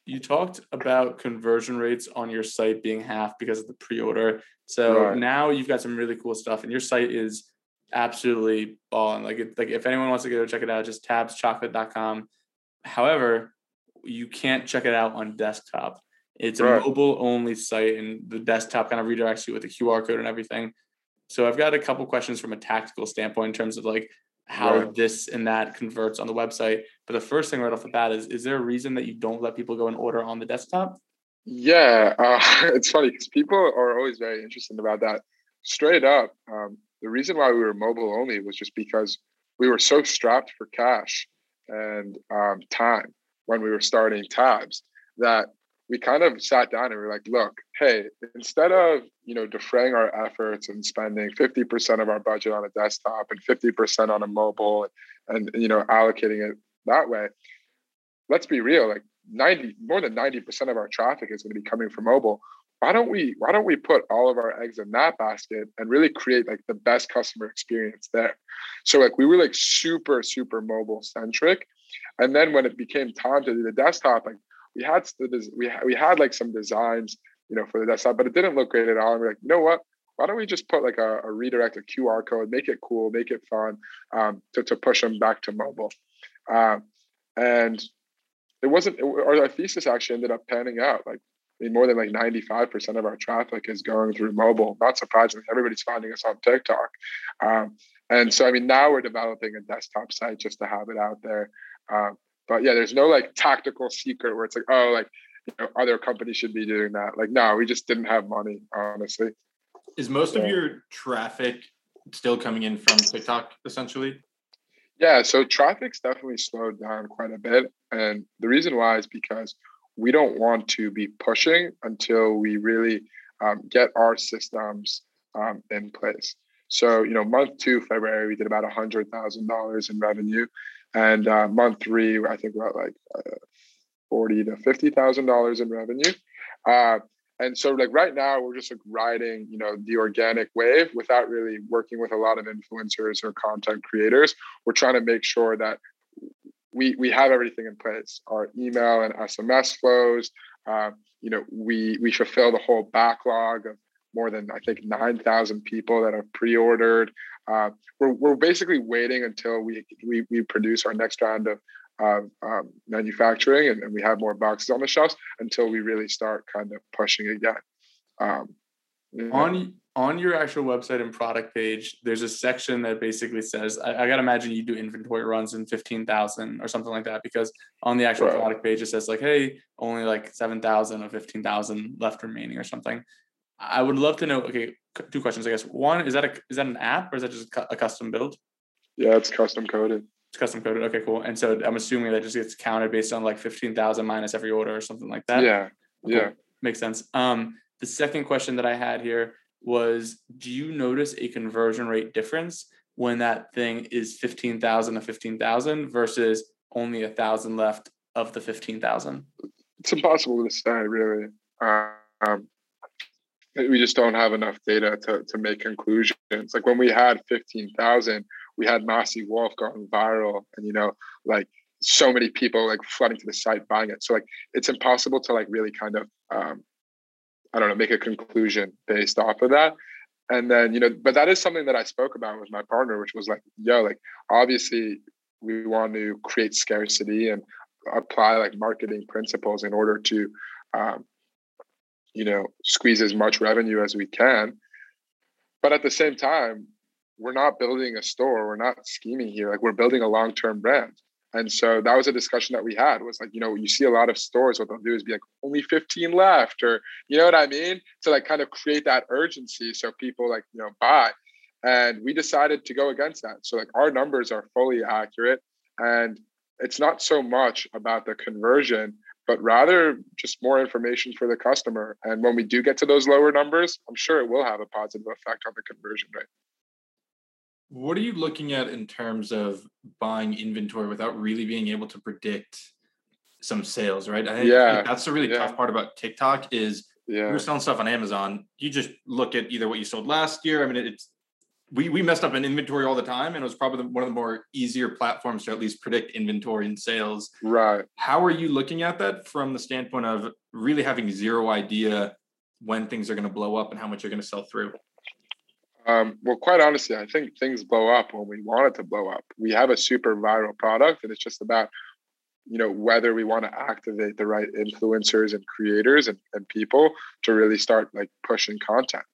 You talked about conversion rates on your site being half because of the pre-order. So right. now you've got some really cool stuff, and your site is absolutely balling. Like, it, like if anyone wants to go check it out, just tabschocolate.com. However, you can't check it out on desktop It's a mobile only site, and the desktop kind of redirects you with the QR code and everything. So I've got a couple questions from a tactical standpoint in terms of like how Right. this and that converts on the website. But the first thing right off the bat is: is there a reason that you don't let people go and order on the desktop? Yeah, uh, it's funny because people are always very interested about that. Straight up, um, the reason why we were mobile only was just because we were so strapped for cash and um, time when we were starting tabs that we kind of sat down and we were like, look, hey, instead of you know defraying our efforts and spending 50% of our budget on a desktop and 50% on a mobile and, and you know allocating it that way, let's be real, like 90 more than 90% of our traffic is going to be coming from mobile why don't we why don't we put all of our eggs in that basket and really create like the best customer experience there? So like we were like super super mobile centric. And then when it became time to do the desktop like we had we had, we had like some designs you know for the desktop but it didn't look great at all. And we're like you know what? Why don't we just put like a, a redirect a qr code make it cool make it fun um, to, to push them back to mobile? Um, and it wasn't our thesis actually ended up panning out like I mean, more than like 95% of our traffic is going through mobile. Not surprisingly, everybody's finding us on TikTok. Um, and so, I mean, now we're developing a desktop site just to have it out there. Um, but yeah, there's no like tactical secret where it's like, oh, like, you know, other companies should be doing that. Like, no, we just didn't have money, honestly. Is most of your traffic still coming in from TikTok essentially? Yeah, so traffic's definitely slowed down quite a bit. And the reason why is because we don't want to be pushing until we really um, get our systems um, in place. So, you know, month two, February, we did about $100,000 in revenue. And uh, month three, I think we're at like uh, forty to $50,000 in revenue. Uh, and so like right now we're just like riding you know the organic wave without really working with a lot of influencers or content creators we're trying to make sure that we we have everything in place our email and sms flows uh, you know we we fulfill the whole backlog of more than i think 9000 people that have pre-ordered uh, we're, we're basically waiting until we, we we produce our next round of of um, manufacturing and, and we have more boxes on the shelves until we really start kind of pushing again. Um, yeah. On on your actual website and product page, there's a section that basically says, I, I gotta imagine you do inventory runs in fifteen thousand or something like that, because on the actual Right. product page it says like, hey, only like seven thousand or fifteen thousand left remaining or something. I would love to know. Okay, two questions, I guess. One is that a is that an app or is that just a custom build? yeah, it's custom coded. It's custom coded. Okay, cool. And so I'm assuming that just gets counted based on like fifteen thousand minus every order or something like that. Yeah, Cool. yeah. Makes sense. Um, the second question that I had here was do you notice a conversion rate difference when that thing is 15,000 to 15,000 versus only a thousand left of the 15,000? It's impossible to say, really. Um, we just don't have enough data to, to make conclusions. Like when we had 15,000, we had Massey Wolf going viral and, you know, like so many people like flooding to the site buying it. So like it's impossible to like really kind of, um, I don't know, make a conclusion based off of that. And then, you know, but that is something that I spoke about with my partner, which was like, yo, like obviously we want to create scarcity and apply like marketing principles in order to um, you know squeeze as much revenue as we can. But at the same time we're not building a store. We're not scheming here. Like we're building a long-term brand and so that was a discussion that we had was like you know you see a lot of stores what they'll do is be like only 15 left or you know what i mean? To like kind of create that urgency so people like you know buy. And we decided to go against that. So like our numbers are fully accurate. And it's not so much about the conversion but rather just more information for the customer. And when we do get to those lower numbers i'm sure it will have a positive effect on the conversion rate What are you looking at in terms of buying inventory without really being able to predict some sales, right? I think Yeah, that's the really yeah. tough part about TikTok is yeah you're selling stuff on Amazon. You just look at either what you sold last year. I mean, it's we we messed up in inventory all the time, and it was probably one of the more easier platforms to at least predict inventory and sales. right How are you looking at that from the standpoint of really having zero idea when things are going to blow up and how much you're going to sell through? Um, well, quite honestly, I think things blow up when we want it to blow up. We have a super viral product, and it's just about you know whether we want to activate the right influencers and creators and, and people to really start like pushing content.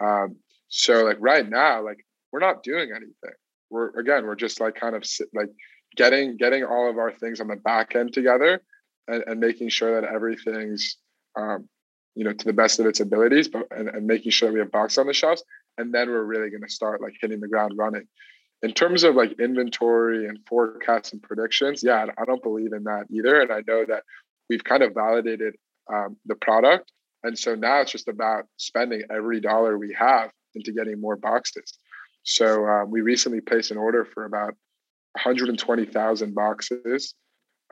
Um, so like right now like we're not doing anything. We're again we're just like kind of like getting getting all of our things on the back end together and, and making sure that everything's um, you know to the best of its abilities but and, and making sure we have box on the shelves and then we're really going to start like hitting the ground running. In terms of like inventory and forecasts and predictions yeah i don't believe in that either and i know that we've kind of validated um, the product and so now it's just about spending every dollar we have into getting more boxes. So um, we recently placed an order for about 120000 boxes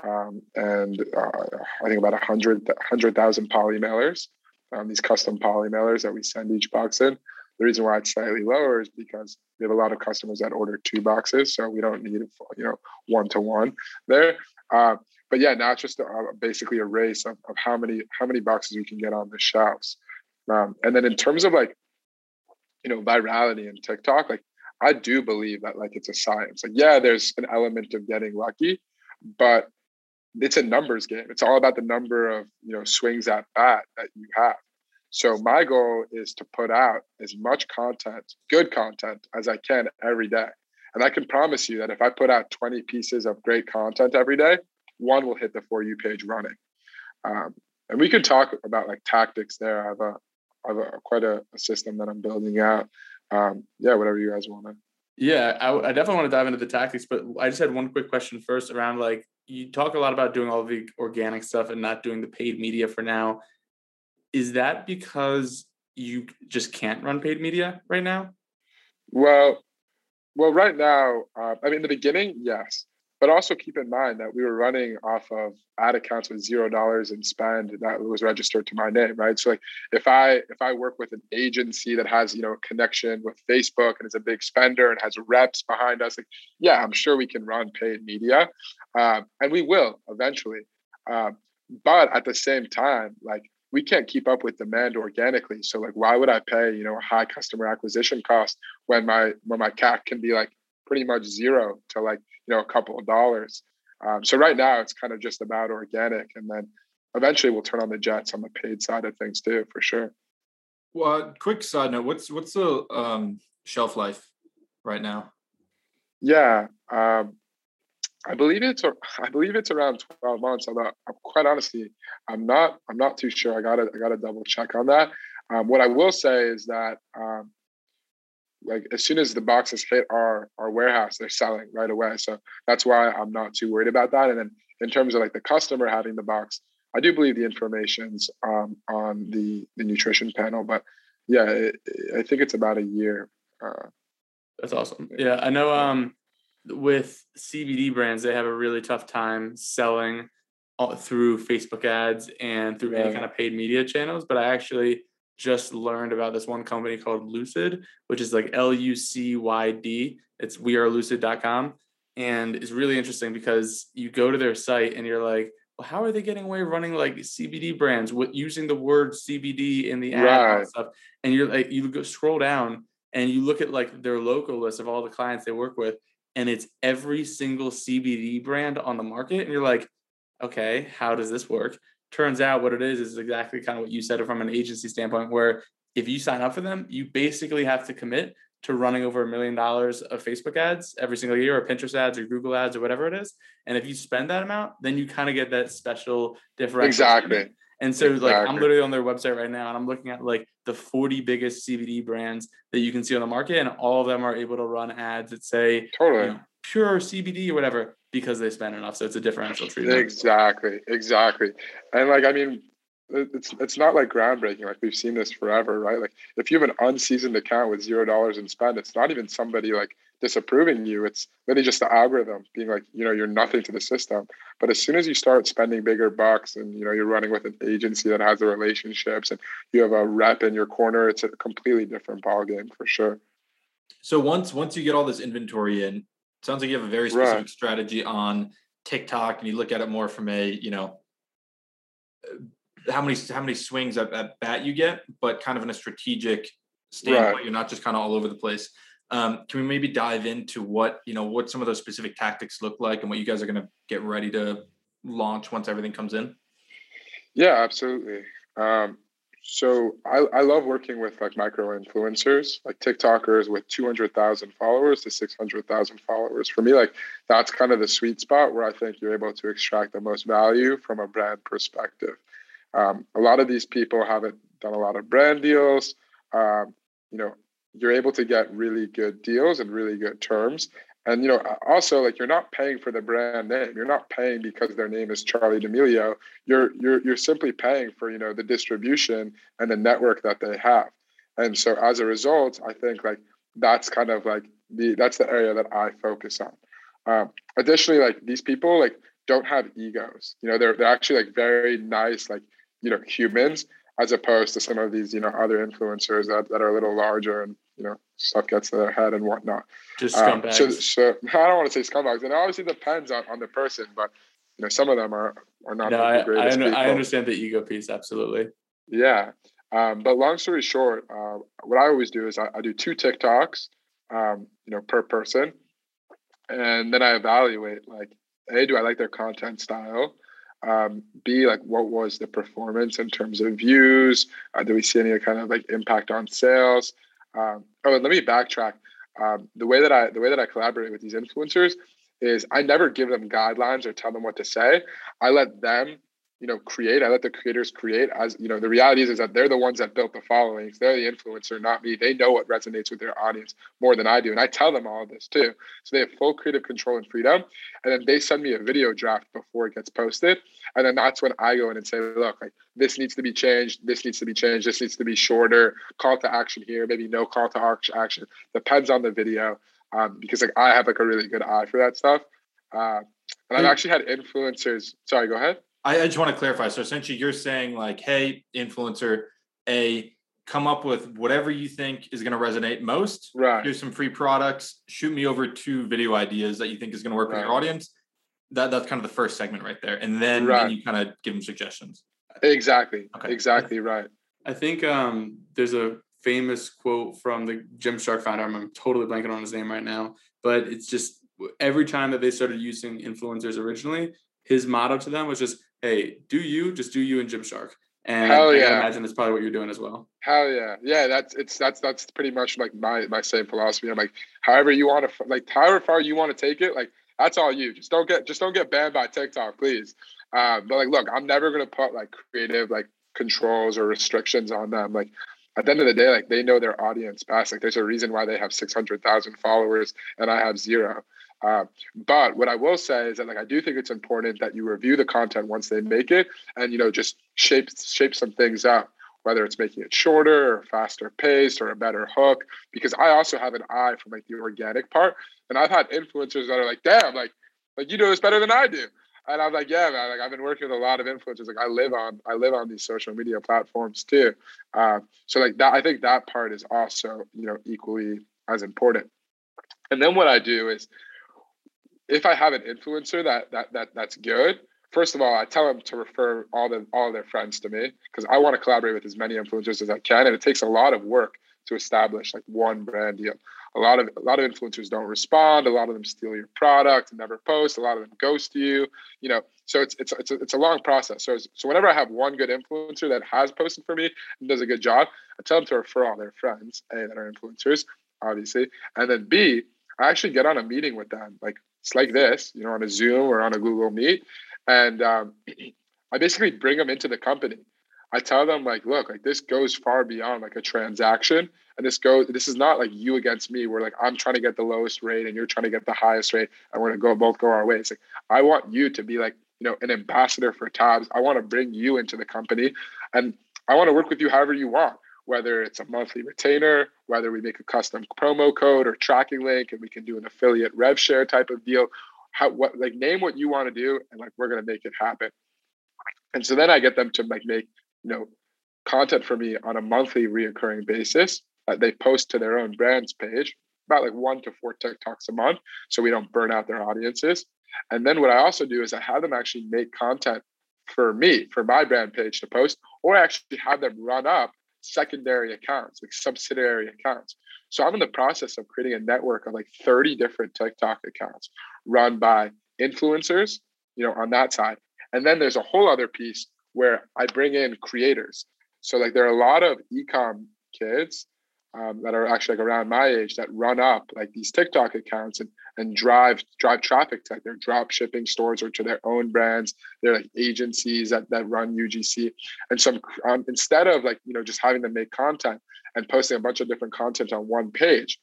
um, and uh, i think about 100 100000 poly mailers um, these custom poly mailers that we send each box in the reason why it's slightly lower is because we have a lot of customers that order two boxes, so we don't need you know one to one there. Uh, but yeah, now it's just a, basically a race of, of how many how many boxes we can get on the shelves. Um, and then in terms of like you know virality and TikTok, like I do believe that like it's a science. Like yeah, there's an element of getting lucky, but it's a numbers game. It's all about the number of you know swings at bat that you have. So my goal is to put out as much content, good content as I can every day. And I can promise you that if I put out 20 pieces of great content every day, one will hit the for you page running. Um, and we could talk about like tactics there. I have a, I have a quite a, a system that I'm building out. Um, yeah, whatever you guys want to. Yeah, I, I definitely want to dive into the tactics, but I just had one quick question first around like you talk a lot about doing all the organic stuff and not doing the paid media for now is that because you just can't run paid media right now? Well, well, right now, uh, I mean, in the beginning, yes, but also keep in mind that we were running off of ad accounts with zero dollars in spend that was registered to my name, right? So, like, if I if I work with an agency that has you know a connection with Facebook and is a big spender and has reps behind us, like, yeah, I'm sure we can run paid media, uh, and we will eventually. Uh, but at the same time, like we can't keep up with demand organically. So like, why would I pay you know a high customer acquisition cost when my when my CAC can be like pretty much zero to like you know a couple of dollars. Um, so right now it's kind of just about organic, and then eventually we'll turn on the jets on the paid side of things too, for sure. Well, quick side note: what's what's the um, shelf life right now? Yeah, um, I believe it's I believe it's around 12 months. I'm not, I'm quite honestly, I'm not I'm not too sure. I gotta I gotta double check on that. Um, what I will say is that um, like as soon as the boxes hit our our warehouse, they're selling right away. So that's why I'm not too worried about that. And then in terms of like the customer having the box, I do believe the information's um, on the the nutrition panel. But yeah, it, I think it's about a year. Uh, that's awesome. Yeah, I know. Um, with CBD brands, they have a really tough time selling uh, through Facebook ads and through any kind of paid media channels. But I actually just learned about this one company called Lucyd, which is like L U C Y D. It's wearelucyd.com. And it's really interesting because you go to their site and you're like, well, how are they getting away running like CBD brands with using the word CBD in the ad right. and stuff? And you're like, you go scroll down and you look at like their local list of all the clients they work with, and it's every single CBD brand on the market. And you're like, okay, how does this work? Turns out what it is is exactly kind of what you said from an agency standpoint, where if you sign up for them, you basically have to commit to running over a million dollars of Facebook ads every single year, or Pinterest ads, or Google ads, or whatever it is. And if you spend that amount, then you kind of get that special differential. Exactly. And so like I'm literally on their website right now and I'm looking at like the 40 biggest CBD brands that you can see on the market and all of them are able to run ads that say totally you know, pure CBD or whatever because they spend enough. So it's a differential treatment. Exactly. Exactly. And like I mean it's it's not like groundbreaking. Like we've seen this forever, right? Like if you have an unseasoned account with zero dollars in spend, it's not even somebody like disapproving you. It's really just the algorithm being like, you know, you're nothing to the system. But as soon as you start spending bigger bucks and you know you're running with an agency that has the relationships and you have a rep in your corner, it's a completely different ballgame for sure. So once once you get all this inventory in, sounds like you have a very specific right. strategy on TikTok and you look at it more from a, you know, how many how many swings at, at bat you get, but kind of in a strategic standpoint. Right. You're not just kind of all over the place. Um, can we maybe dive into what you know what some of those specific tactics look like and what you guys are going to get ready to launch once everything comes in? Yeah, absolutely. Um, so I, I love working with like micro influencers, like TikTokers with 200,000 followers to 600,000 followers. For me, like that's kind of the sweet spot where I think you're able to extract the most value from a brand perspective. Um, a lot of these people haven't done a lot of brand deals. Um, you know, you're able to get really good deals and really good terms and you know, also like you're not paying for the brand name. You're not paying because their name is Charli D'Amelio. You're you're you're simply paying for you know the distribution and the network that they have. And so as a result, I think like that's kind of like the that's the area that I focus on. Um, additionally, like these people like don't have egos. You know, they're they're actually like very nice, like you know, humans, as opposed to some of these you know other influencers that, that are a little larger and you know stuff gets to their head and whatnot. Just scumbags. Um, so, so, I don't want to say scumbags, and it obviously depends on, on the person, but you know some of them are are not. No, I, I, I, understand the ego piece absolutely. Yeah, um, but long story short, uh, what I always do is I, I do two TikToks, um, you know, per person, and then I evaluate like, a, do I like their content style? Um, B, like what was the performance in terms of views? Uh, do we see any kind of like impact on sales? Um, oh, let me backtrack. Um, the way that I the way that I collaborate with these influencers is I never give them guidelines or tell them what to say. I let them you know create. I let the creators create as you know the reality is, is that they're the ones that built the followings. They're the influencer not me. They know what resonates with their audience more than i do and i tell them all of this too. So they have full creative control and freedom and then they send me a video draft before it gets posted and then that's when i go in and say look like this needs to be changed. This needs to be changed. This needs to be shorter. Call to action here. Maybe no call to action. Depends on the video um, because like i have like a really good eye for that stuff uh, and i've actually had influencers sorry go ahead I, I just want to clarify. So essentially, you're saying like, hey, influencer A, come up with whatever you think is going to resonate most. Right. Here's some free products. Shoot me over two video ideas that you think is going to work right. with your audience. That that's kind of the first segment right there, and then, right. then you kind of give them suggestions. Exactly. Okay. Exactly right. I think um, there's a famous quote from the Gymshark founder. I'm totally blanking on his name right now, but it's just every time that they started using influencers originally, his motto to them was just hey, do you just do you and Gymshark? And Hell I yeah. imagine that's probably what you're doing as well. Hell yeah, yeah. That's it's that's that's pretty much like my my same philosophy. I'm like, however you want to like, however far you want to take it, like that's all you. Just don't get just don't get banned by TikTok, please. Uh, but like, look, I'm never gonna put like creative like controls or restrictions on them. Like at the end of the day, like they know their audience best. Like there's a reason why they have 600,000 followers and I have zero. Uh, but what I will say is that like I do think it's important that you review the content once they make it, and you know just shape shape some things up, whether it's making it shorter or faster paced or a better hook. Because I also have an eye for like the organic part, and I've had influencers that are like, "Damn, like like you do this better than I do." And I'm like, yeah, man. Like I've been working with a lot of influencers. Like I live on, I live on these social media platforms too. Uh, so like that, I think that part is also, you know, equally as important. And then what I do is if I have an influencer that that that that's good, first of all, I tell them to refer all the all their friends to me because I want to collaborate with as many influencers as I can, and it takes a lot of work to establish like one brand deal. A lot of a lot of influencers don't respond. A lot of them steal your product and never post. A lot of them ghost you. You know, so it's it's it's a, it's a long process. So so whenever I have one good influencer that has posted for me and does a good job, I tell them to refer all their friends, a that are influencers, obviously, and then b I actually get on a meeting with them like it's like this, you know, on a Zoom or on a Google Meet, and um, I basically bring them into the company. I tell them like, look, like this goes far beyond like a transaction, and this goes. This is not like you against me. Where like I'm trying to get the lowest rate and you're trying to get the highest rate, and we're gonna go both go our ways. Like I want you to be like you know an ambassador for Tabs. I want to bring you into the company, and I want to work with you however you want whether it's a monthly retainer, whether we make a custom promo code or tracking link, and we can do an affiliate rev share type of deal. How what like name what you want to do, and like we're gonna make it happen. And so then I get them to like make you know content for me on a monthly reoccurring basis that they post to their own brands page, about like one to four TikToks a month, so we don't burn out their audiences. And then what I also do is I have them actually make content for me, for my brand page to post, or actually have them run up secondary accounts, like subsidiary accounts. So I'm in the process of creating a network of like 30 different TikTok accounts run by influencers, you know, on that side, And then there's a whole other piece where I bring in creators. So like there are a lot of ecom kids um, that are actually like around my age that run up like these TikTok accounts and and drive drive traffic to like their drop shipping stores or to their own brands. They're like agencies that that run UGC. And so um, instead of like you know just having them make content and posting a bunch of different content on one page,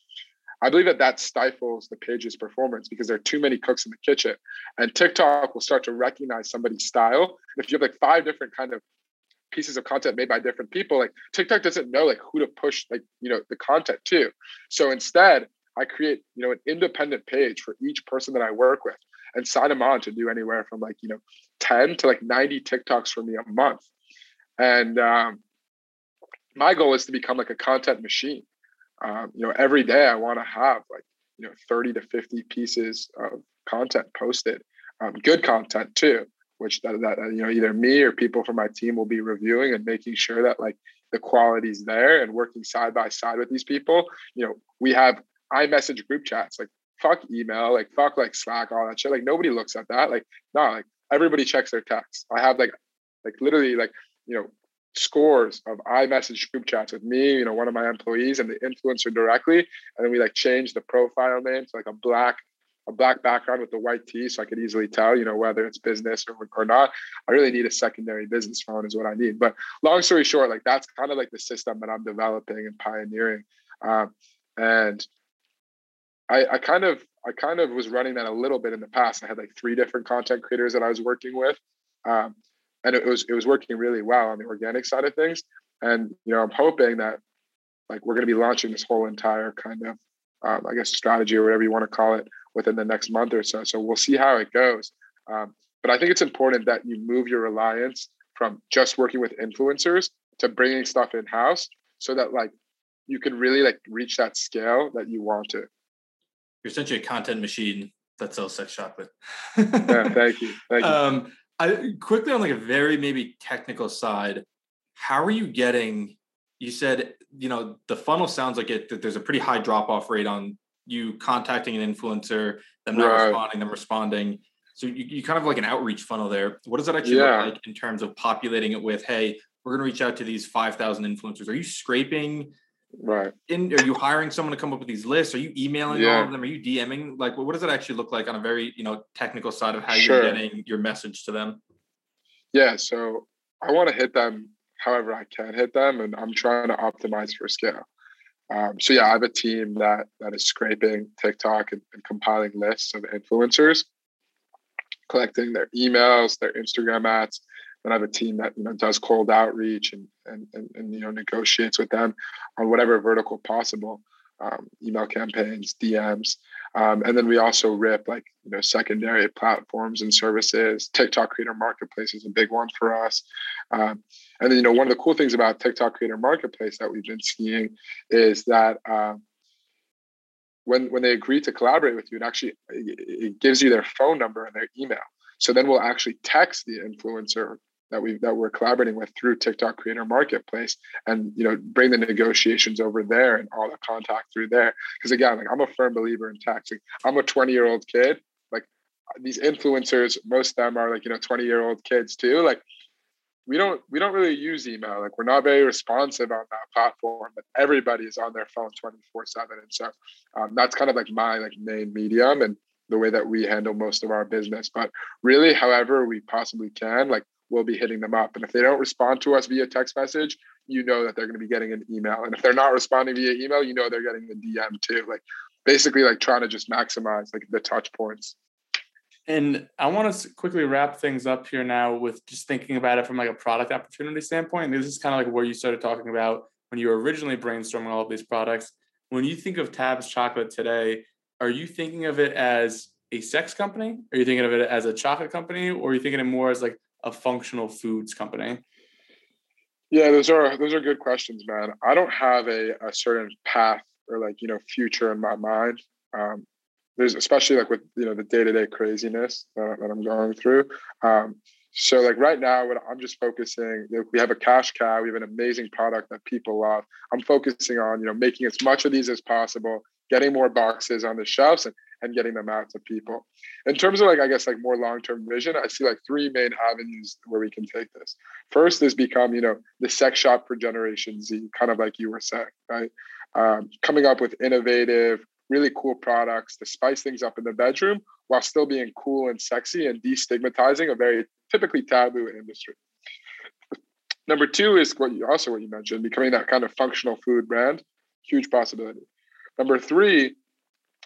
I believe that that stifles the page's performance because there are too many cooks in the kitchen. And TikTok will start to recognize somebody's style. If you have like five different kind of pieces of content made by different people, like TikTok doesn't know like who to push like you know the content to. So instead, I create you know an independent page for each person that I work with and sign them on to do anywhere from like you know 10 to like 90 TikToks for me a month. And um, my goal is to become like a content machine um, you know, every day I want to have like, you know, 30 to 50 pieces of content posted, um, good content too, which that, that, you know, either me or people from my team will be reviewing and making sure that like the quality's there and working side by side with these people. You know, we have iMessage group chats, like fuck email, like fuck like Slack, all that shit. Like nobody looks at that. Like, no, like everybody checks their text. I have like, like literally like, you know, scores of iMessage group chats with me, you know, one of my employees and the influencer directly. And then we like change the profile name to like a black, a black background with the white T so I could easily tell, you know, whether it's business or, or not. I really need a secondary business phone is what I need. But long story short, like that's kind of like the system that I'm developing and pioneering. Um, and I, I kind of I kind of was running that a little bit in the past. I had like three different content creators that I was working with. Um, and it was it was working really well on the organic side of things. And you know, I'm hoping that like we're going to be launching this whole entire kind of um, I guess strategy or whatever you want to call it within the next month or so. So we'll see how it goes. Um, but I think it's important that you move your reliance from just working with influencers to bringing stuff in house, so that like you can really like reach that scale that you want to. You're essentially a content machine that sells sex chocolate. yeah, thank you. Thank you. Um, I quickly on like a very maybe technical side, how are you getting? You said you know the funnel sounds like it that there's a pretty high drop off rate on you contacting an influencer, them not right. responding, them responding. So you, you kind of like an outreach funnel there. What does that actually yeah. look like in terms of populating it with? Hey, we're going to reach out to these five thousand influencers. Are you scraping? Right. In are you hiring someone to come up with these lists? Are you emailing yeah. all of them? Are you DMing? Like, what does it actually look like on a very you know technical side of how sure. you're getting your message to them? Yeah. So I want to hit them however I can hit them, and I'm trying to optimize for scale. Um, so yeah, I have a team that that is scraping TikTok and, and compiling lists of influencers, collecting their emails, their Instagram ads, then I have a team that you know does cold outreach and and and, and you know negotiates with them on whatever vertical possible, um, email campaigns, DMs, um, and then we also rip like you know secondary platforms and services. TikTok Creator Marketplace is a big one for us, um, and then you know one of the cool things about TikTok Creator Marketplace that we've been seeing is that. Um, when, when they agree to collaborate with you, it actually it gives you their phone number and their email. So then we'll actually text the influencer that we that we're collaborating with through TikTok Creator Marketplace, and you know bring the negotiations over there and all the contact through there. Because again, like I'm a firm believer in taxing. I'm a 20 year old kid. Like these influencers, most of them are like you know 20 year old kids too. Like we don't we don't really use email. Like we're not very responsive on that platform, but everybody is on their phone 24 seven, and so um, that's kind of like my like main medium and the way that we handle most of our business. But really, however we possibly can, like we'll be hitting them up. And if they don't respond to us via text message, you know that they're going to be getting an email. And if they're not responding via email, you know they're getting the DM too. Like basically like trying to just maximize like the touch points. And I want to quickly wrap things up here now with just thinking about it from like a product opportunity standpoint. This is kind of like where you started talking about when you were originally brainstorming all of these products. When you think of Tabs Chocolate today, are you thinking of it as a sex company? Are you thinking of it as a chocolate company? Or are you thinking of it more as like a functional foods company? Yeah, those are those are good questions, man. I don't have a, a certain path or like you know future in my mind. Um, there's especially like with you know the day to day craziness that, that, I'm going through. Um, so like right now, what I'm just focusing. You know, we have a cash cow. We have an amazing product that people love. I'm focusing on you know making as much of these as possible, getting more boxes on the shelves and, and getting them out to people. In terms of like, I guess like more long-term vision, I see like three main avenues where we can take this. First is become, you know, the sex shop for Generation Z, kind of like you were saying, right? Um, coming up with innovative, really cool products to spice things up in the bedroom while still being cool and sexy and destigmatizing a very typically taboo industry. Number two is what you also what you mentioned, becoming that kind of functional food brand, huge possibility. Number three,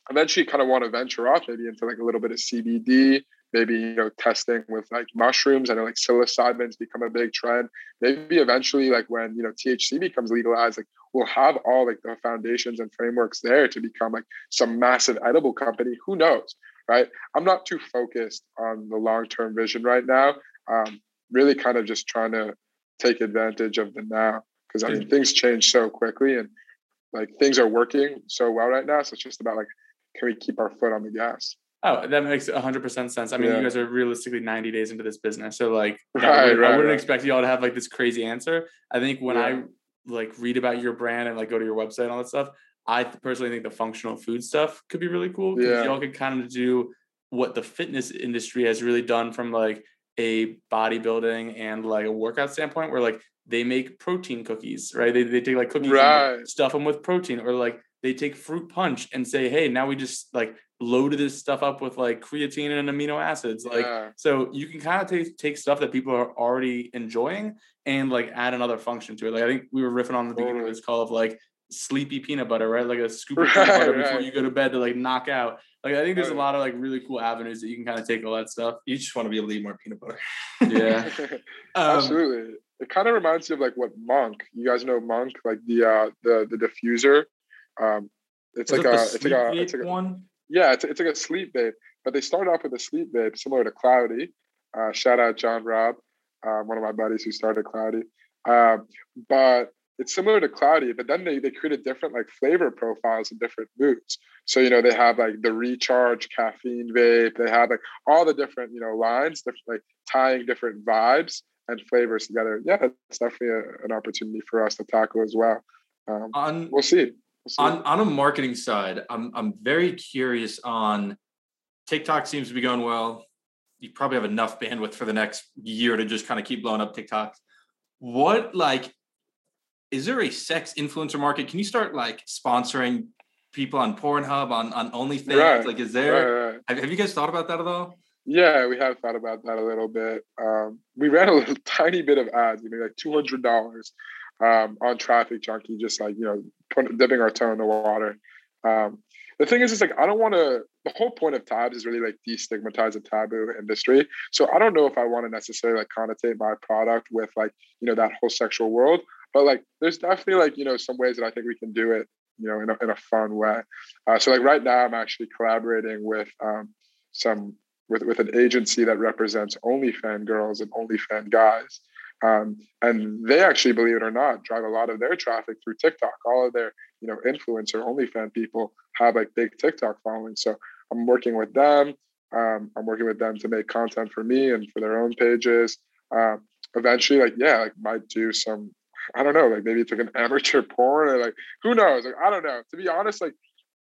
eventually kind of want to venture off maybe into like a little bit of CBD, maybe you know testing with like mushrooms. I know like psilocybins become a big trend. Maybe eventually like when you know THC becomes legalized, like we'll have all like the foundations and frameworks there to become like some massive edible company. Who knows, right? I'm not too focused on the long term vision right now. Um, really kind of just trying to take advantage of the now because I mean things change so quickly and like things are working so well right now. So it's just about like, can we keep our foot on the gas? Oh, that makes 100% sense. I mean, yeah. you guys are realistically 90 days into this business. So, like, right, I, wouldn't, right, I wouldn't right. expect y'all to have like this crazy answer. I think when Yeah. I like read about your brand and like go to your website and all that stuff, I personally think the functional food stuff could be really cool because Yeah. y'all could kind of do what the fitness industry has really done from like a bodybuilding and like a workout standpoint, where like they make protein cookies, right? They, they take like cookies and stuff them with protein, or like they take fruit punch and say, hey, now we just like loaded this stuff up with like creatine and amino acids. Like, Yeah. so you can kind of take take stuff that people are already enjoying and like add another function to it. Like I think we were riffing on the beginning of this call of like sleepy peanut butter, right? Like a scoop of peanut Right, butter before right. you go to bed to like knock out. Like I think there's a lot of like really cool avenues that you can kind of take all that stuff. You just want to be able to eat more peanut butter. Yeah. Um, Absolutely. It kind of reminds me of like what Monq. You guys know Monq, like the uh the the diffuser. Um, it's Is like it a it's like a it's like a, one. yeah it's, it's like a sleep vape, but they started off with a sleep vape similar to Cloudy. Uh, shout out John Robb, um, one of my buddies who started Cloudy. Um, but it's similar to Cloudy, but then they, they created different like flavor profiles and different moods. So you know they have like the recharge caffeine vape. They have like all the different you know lines, different, like tying different vibes and flavors together. Yeah, it's definitely a, an opportunity for us to tackle as well. Um, On we'll see. We'll see. on on a marketing side, I'm I'm very curious on TikTok seems to be going well. You probably have enough bandwidth for the next year to just kind of keep blowing up TikToks. What like is there a sex influencer market? Can you start like sponsoring people on Pornhub on on OnlyFans? Right, Like, is Right, there? right. Have, have you guys thought about that at all? Yeah, we have thought about that a little bit. Um, we ran a little tiny bit of ads, you know, like two hundred dollars um, on TrafficJunky, just like you know, put, dipping our toe in the water. Um, the thing is, it's like I don't want to. The whole point of tabs is really like destigmatize a taboo industry. So I don't know if I want to necessarily like connotate my product with like you know that whole sexual world. But like, there's definitely like you know some ways that I think we can do it, you know, in a in a fun way. Uh, so like right now, I'm actually collaborating with um, some with with an agency that represents OnlyFan girls and OnlyFan guys. Um, and they actually, believe it or not, drive a lot of their traffic through TikTok. All of their, you know, influencer OnlyFan people have like big TikTok following. So I'm working with them. Um, I'm working with them to make content for me and for their own pages. Um, eventually, like yeah, like might do some. I don't know, like maybe it's like an amateur porn or like who knows? Like I don't know. To be honest, like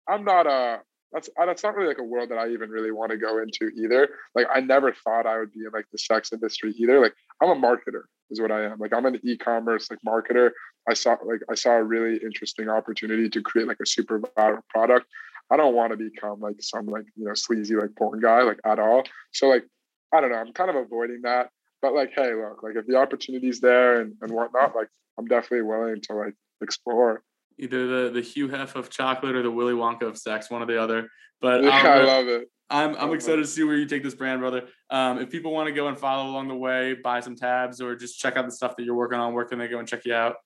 I'm not a that's uh, that's not really like a world that I even really want to go into either. Like I never thought I would be in like the sex industry either. Like I'm a marketer is what I am. Like I'm an e-commerce like marketer. I saw like I saw a really interesting opportunity to create like a super viral product. I don't want to become like some like you know sleazy like porn guy like at all. So like I don't know. I'm kind of avoiding that. But like hey, look, like if the opportunity's there and and whatnot, like I'm definitely willing to like explore. Either the the Hugh Hef of chocolate or the Willy Wonka of sex, one or the other. But Yeah, I'll I love it. I'm I'm excited to see where you take this brand, brother. Um, if people want to go and follow along the way, buy some tabs, or just check out the stuff that you're working on, where can they go and check you out?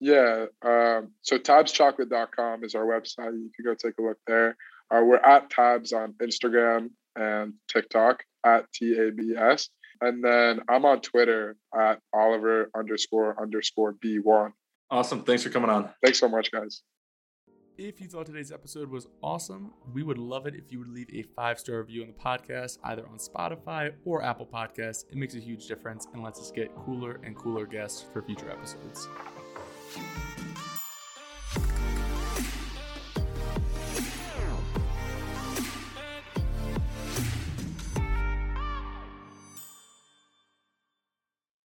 Yeah. Um, so tabschocolate.com is our website. You can go take a look there. Uh, we're at Tabs on Instagram and TikTok at TABS. And then I'm on Twitter at Oliver underscore underscore B1. Awesome. Thanks for coming on. Thanks so much, guys. If you thought today's episode was awesome, we would love it if you would leave a five star review on the podcast, either on Spotify or Apple Podcasts. It makes a huge difference and lets us get cooler and cooler guests for future episodes.